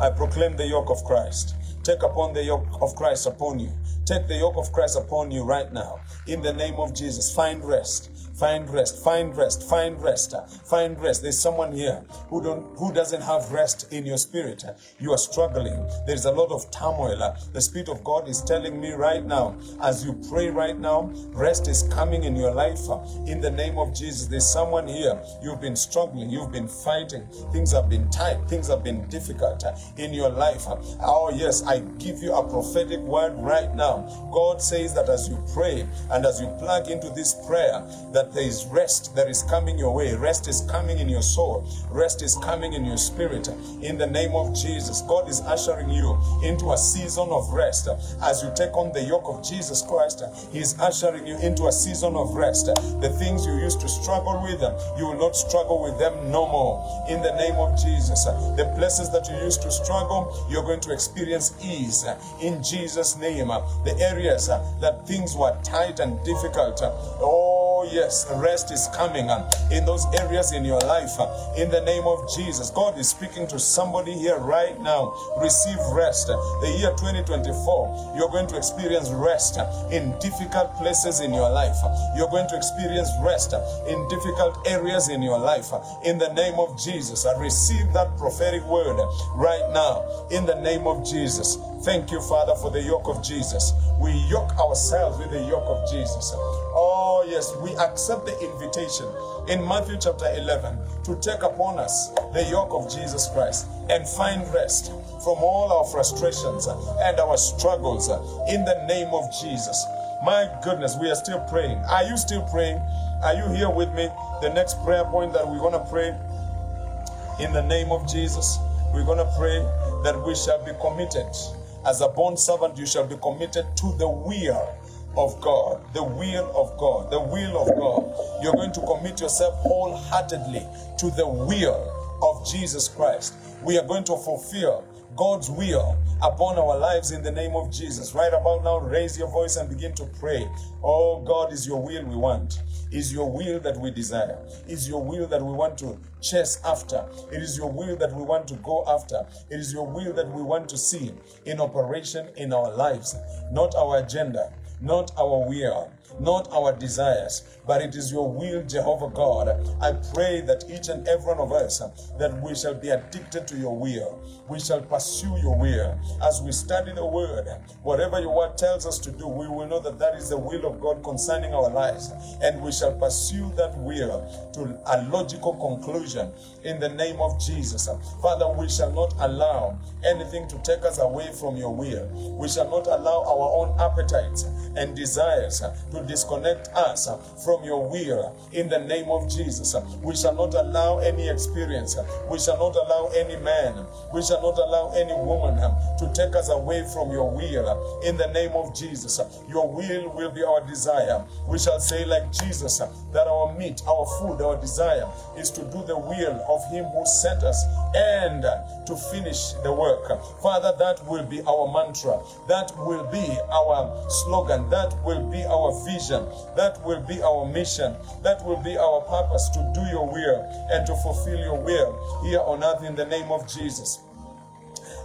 I proclaim the yoke of Christ. Take upon the yoke of Christ upon you. Take the yoke of Christ upon you right now. In the name of Jesus, find rest. Find rest. Find rest. Find rest. uh, Find rest. There's someone here who don't who doesn't have rest in your spirit. You are struggling. There's a lot of turmoil. Uh, The Spirit of God is telling me right now, as you pray right now, rest is coming in your life. uh, In the name of Jesus, there's someone here. You've been struggling. You've been fighting. Things have been tight. Things have been difficult in your life. Oh yes, I give you a prophetic word right now. God says that as you pray and as you plug into this prayer, that there is rest that is coming your way. Rest is coming in your soul. Rest is coming in your spirit. In the name of Jesus, God is ushering you into a season of rest. As you take on the yoke of Jesus Christ, He is ushering you into a season of rest. The things you used to struggle with, you will not struggle with them no more. In the name of Jesus, the places that you used to struggle, you're going to experience ease. In Jesus' name, the areas that things were tight and difficult, oh yes, rest is coming uh, in those areas in your life. uh, In the name of Jesus, God is speaking to somebody here right now. Receive rest. The year 2024, you're going to experience rest uh, in difficult places in your life. You're going to experience rest in difficult areas in your life. In the name of Jesus, I receive that prophetic word right now. In the name of Jesus. Thank you, Father, for the yoke of Jesus. We yoke ourselves with the yoke of Jesus. Oh, Oh, yes, we accept the invitation in Matthew chapter 11 to take upon us the yoke of Jesus Christ and find rest from all our frustrations and our struggles in the name of Jesus. My goodness, we are still praying. Are you still praying? Are you here with me? The next prayer point that we're going to pray in the name of Jesus, we're going to pray that we shall be committed. As a bond servant, you shall be committed to the will of God, the will of God, the will of God. You're going to commit yourself wholeheartedly to the will of Jesus Christ. We are going to fulfill God's will upon our lives in the name of Jesus. Right about now, raise your voice and begin to pray. Oh God, is your will we want. Is your will that we desire. Is your will that we want to chase after. It is your will that we want to go after. It is your will that we want to see in operation in our lives. Not our agenda, not our will, not our desires, but it is your will, Jehovah God. I pray that each and every one of us, that we shall be addicted to your will. We shall pursue your will. As we study the word, whatever your word tells us to do, we will know that that is the will of God concerning our lives. And we shall pursue that will to a logical conclusion in the name of Jesus. Father, we shall not allow anything to take us away from your will. We shall not allow our own appetites and desires to disconnect us from your will in the name of Jesus. We shall not allow any experience. We shall not allow any man. We shall not allow any woman to take us away from your will in the name of Jesus. Your will will be our desire. We shall say, like Jesus, that our meat, our food, our desire is to do the will of Him who sent us and to finish the work. Father, that will be our mantra. That will be our slogan. That will be our vision. That will be our mission. That will be our purpose to do your will and to fulfill your will here on earth in the name of Jesus.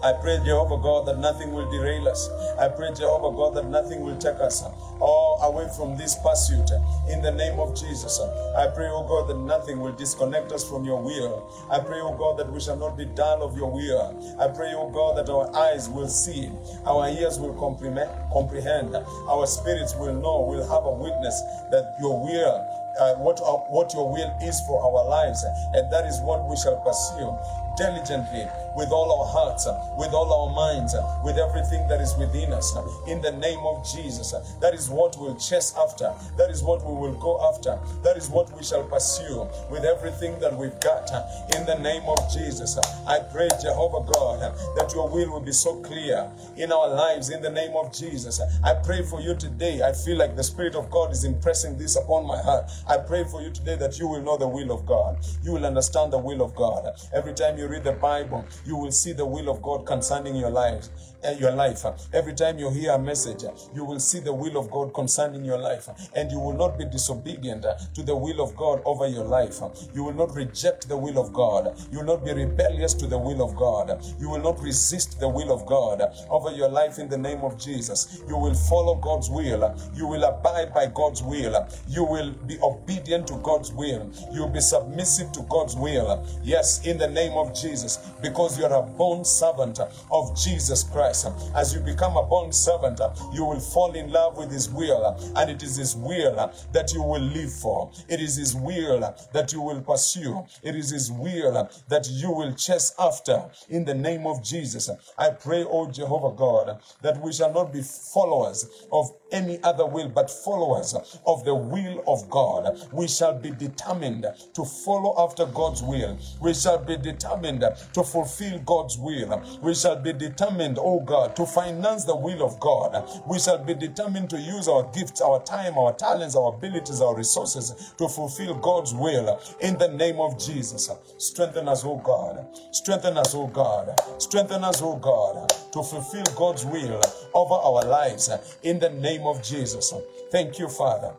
I pray, Jehovah God, that nothing will derail us. I pray, Jehovah God, that nothing will take us all away from this pursuit. In the name of Jesus, I pray, oh God, that nothing will disconnect us from your will. I pray, oh God, that we shall not be dull of your will. I pray, oh God, that our eyes will see, our ears will comprehend, our spirits will know, will have a witness that your will uh, what, uh, what your will is for our lives. And that is what we shall pursue diligently with all our hearts, with all our minds, with everything that is within us. In the name of Jesus, that is what we'll chase after. That is what we will go after. That is what we shall pursue with everything that we've got. In the name of Jesus, I pray, Jehovah God, that your will will be so clear in our lives. In the name of Jesus, I pray for you today. I feel like the Spirit of God is impressing this upon my heart. I pray for you today that you will know the will of God. You will understand the will of God. Every time you read the Bible, you will see the will of God concerning your life. Uh, your life. Every time you hear a message, you will see the will of God concerning your life, and you will not be disobedient to the will of God over your life. You will not reject the will of God. You will not be rebellious to the will of God. You will not resist the will of God over your life in the name of Jesus. You will follow God's will. You will abide by God's will. You will be obedient to God's will. You will be submissive to God's will. Yes, in the name of Jesus, because you are a bond servant of Jesus Christ. As you become a bond servant, you will fall in love with His will, and it is His will that you will live for. It is His will that you will pursue. It is His will that you will chase after. In the name of Jesus, I pray, O Jehovah God, that we shall not be followers of any other will, but followers of the will of God. We shall be determined to follow after God's will. We shall be determined to fulfill God's will. We shall be determined, God, to finance the will of God. We shall be determined to use our gifts, our time, our talents, our abilities, our resources to fulfill God's will in the name of Jesus. Strengthen us, oh God. Strengthen us, oh God. Strengthen us, oh God, to fulfill God's will over our lives in the name of Jesus. Thank you, Father.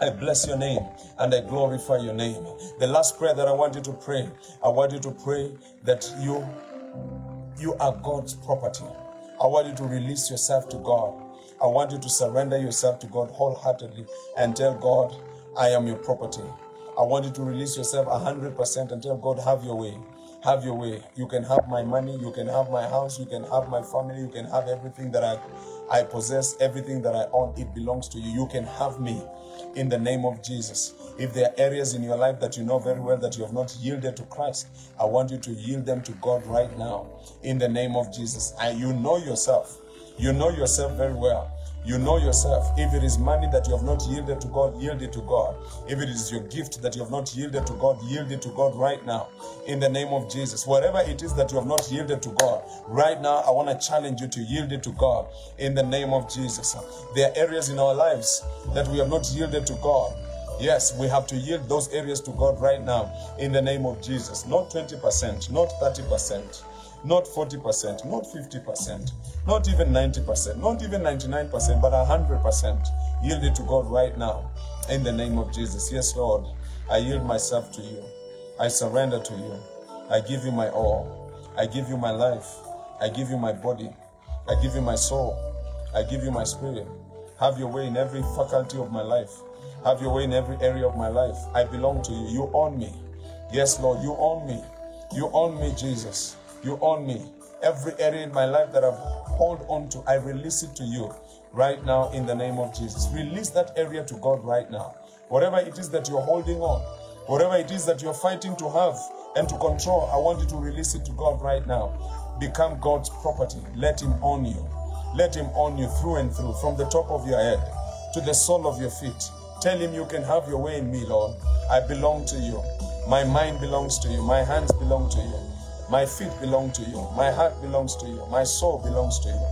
I bless your name and I glorify your name. The last prayer that I want you to pray, I want you to pray that you you are God's property. I want you to release yourself to God. I want you to surrender yourself to God wholeheartedly and tell God, I am your property. I want you to release yourself 100% and tell God, have your way. Have your way. You can have my money, you can have my house, you can have my family, you can have everything that I I possess, everything that I own, it belongs to you. You can have me in the name of Jesus. If there are areas in your life that you know very well that you have not yielded to Christ, I want you to yield them to God right now in the name of Jesus. And you know yourself. You know yourself very well. You know yourself. If it is money that you have not yielded to God, yield it to God. If it is your gift that you have not yielded to God, yield it to God right now. In the name of Jesus. Whatever it is that you have not yielded to God, right now, I want to challenge you to yield it to God. In the name of Jesus. There are areas in our lives that we have not yielded to God. Yes, we have to yield those areas to God right now in the name of Jesus. Not 20%, not 30% not 40%, not 50%, not even 90%, not even 99%, but 100%. Yield it to God right now in the name of Jesus. Yes, Lord, I yield myself to you. I surrender to you. I give you my all. I give you my life. I give you my body. I give you my soul. I give you my spirit. Have your way in every faculty of my life. Have your way in every area of my life. I belong to you. You own me. Yes, Lord, you own me. You own me, Jesus. You own me. Every area in my life that I've hold on to, I release it to you right now in the name of Jesus. Release that area to God right now. Whatever it is that you're holding on, whatever it is that you're fighting to have and to control, I want you to release it to God right now. Become God's property. Let Him own you. Let Him own you through and through, from the top of your head to the sole of your feet. Tell Him you can have your way in me, Lord. I belong to you. My mind belongs to you. My hands belong to you. My feet belong to you. My heart belongs to you. My soul belongs to you.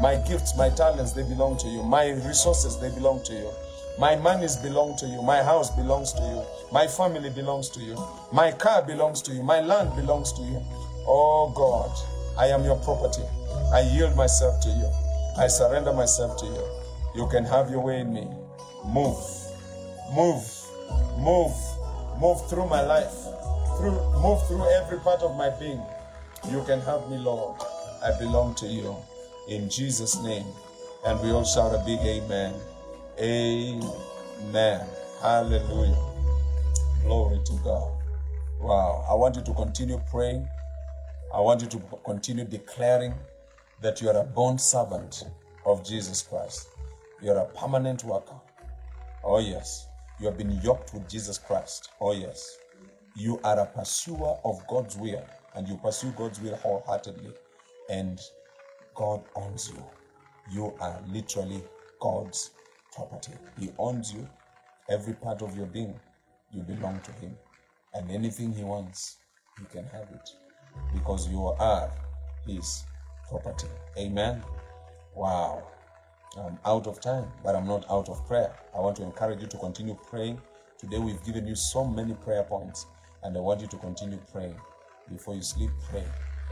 My gifts, my talents, they belong to you. My resources, they belong to you. My monies belong to you. My house belongs to you. My family belongs to you. My car belongs to you. My land belongs to you. Oh God, I am your property. I yield myself to you. I surrender myself to you. You can have your way in me. Move, move, move, move through my life. Through, move through every part of my being. You can help me, Lord. I belong to you. In Jesus' name. And we all shout a big amen. Amen. Hallelujah. Glory to God. Wow. I want you to continue praying. I want you to continue declaring that you are a bond servant of Jesus Christ. You are a permanent worker. Oh, yes. You have been yoked with Jesus Christ. Oh, yes. You are a pursuer of God's will, and you pursue God's will wholeheartedly. And God owns you. You are literally God's property. He owns you, every part of your being. You belong to Him. And anything He wants, He can have it because you are His property. Amen. Wow. I'm out of time, but I'm not out of prayer. I want to encourage you to continue praying. Today, we've given you so many prayer points, and I want you to continue praying. Before you sleep, pray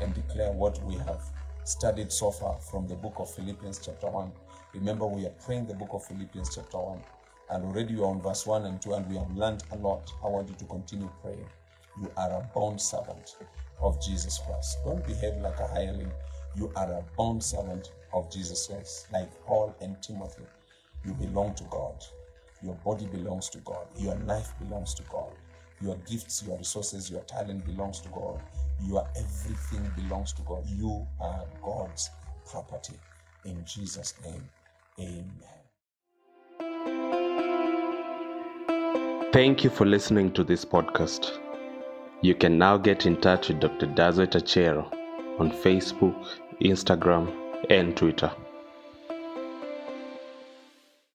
and declare what we have studied so far from the book of Philippians, chapter 1. Remember, we are praying the book of Philippians, chapter 1, and already you are on verse 1 and 2, and we have learned a lot. I want you to continue praying. You are a bond servant of Jesus Christ. Don't behave like a hireling. You are a bond servant of Jesus Christ, like Paul and Timothy. You belong to God. Your body belongs to God. Your life belongs to God. Your gifts, your resources, your talent belongs to God. Your everything belongs to God. You are God's property. In Jesus' name, amen. Thank you for listening to this podcast. You can now get in touch with Dr. Dodzweit Achero on Facebook, Instagram, and Twitter.